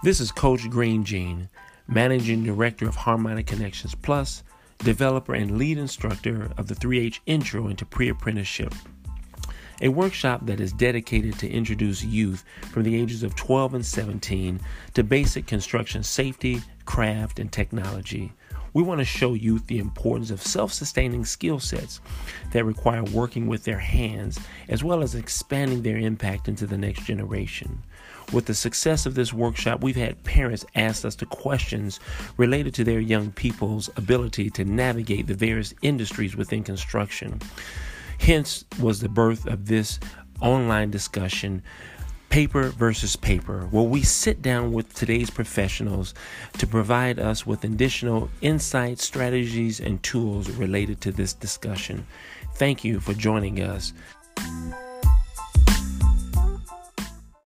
This is Coach Green Jean, Managing Director of Harmonic Connections Plus, developer and lead instructor of the 3H Intro into Pre Apprenticeship, a workshop that is dedicated to introduce youth from the ages of 12 and 17 to basic construction safety, craft, and technology. We want to show youth the importance of self sustaining skill sets that require working with their hands, as well as expanding their impact into the next generation. With the success of this workshop, we've had parents ask us the questions related to their young people's ability to navigate the various industries within construction. Hence was the birth of this online discussion paper versus paper, where we sit down with today's professionals to provide us with additional insights, strategies, and tools related to this discussion. Thank you for joining us.